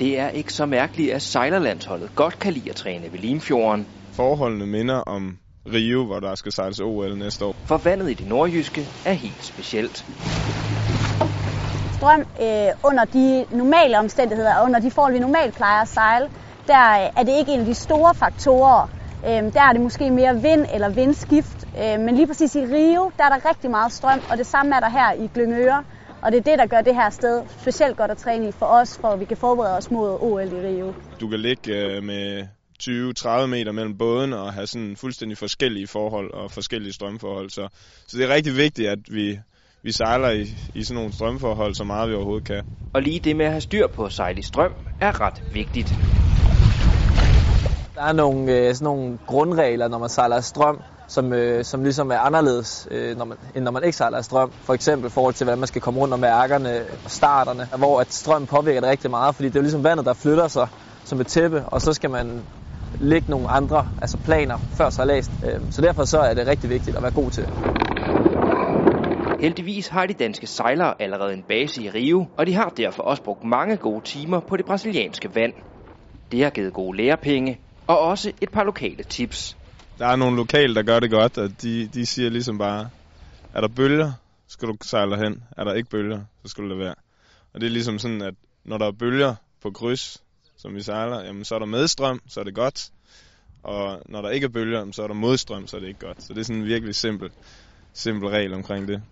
Det er ikke så mærkeligt, at sejlerlandsholdet godt kan lide at træne ved Limfjorden. Forholdene minder om Rio, hvor der skal sejles OL næste år. For vandet i det nordjyske er helt specielt. Strøm øh, under de normale omstændigheder, og under de forhold, vi normalt plejer at sejle, der er det ikke en af de store faktorer. Øh, der er det måske mere vind eller vindskift. Øh, men lige præcis i Rio, der er der rigtig meget strøm, og det samme er der her i Glyngøre. Og det er det, der gør det her sted specielt godt at træne i for os, for vi kan forberede os mod OL i Rio. Du kan ligge øh, med 20-30 meter mellem båden og have sådan fuldstændig forskellige forhold og forskellige strømforhold. Så, så det er rigtig vigtigt, at vi, vi sejler i, i sådan nogle strømforhold så meget vi overhovedet kan. Og lige det med at have styr på at sejle i strøm er ret vigtigt. Der er nogle, øh, sådan nogle grundregler, når man sejler strøm, som, øh, som ligesom er anderledes, øh, når man, end når man ikke sejler strøm. For eksempel i forhold til, hvordan man skal komme rundt om mærkerne og starterne, hvor at strøm påvirker det rigtig meget, fordi det er jo ligesom vandet, der flytter sig som et tæppe, og så skal man lægge nogle andre altså planer før så Øh, så derfor så er det rigtig vigtigt at være god til. Heldigvis har de danske sejlere allerede en base i Rio, og de har derfor også brugt mange gode timer på det brasilianske vand. Det har givet gode lærepenge, og også et par lokale tips. Der er nogle lokale, der gør det godt, og de, de siger ligesom bare, er der bølger, skal du sejle hen. Er der ikke bølger, så skal du lade være. Og det er ligesom sådan, at når der er bølger på kryds, som vi sejler, jamen så er der medstrøm, så er det godt. Og når der ikke er bølger, så er der modstrøm, så er det ikke godt. Så det er sådan en virkelig simpel, simpel regel omkring det.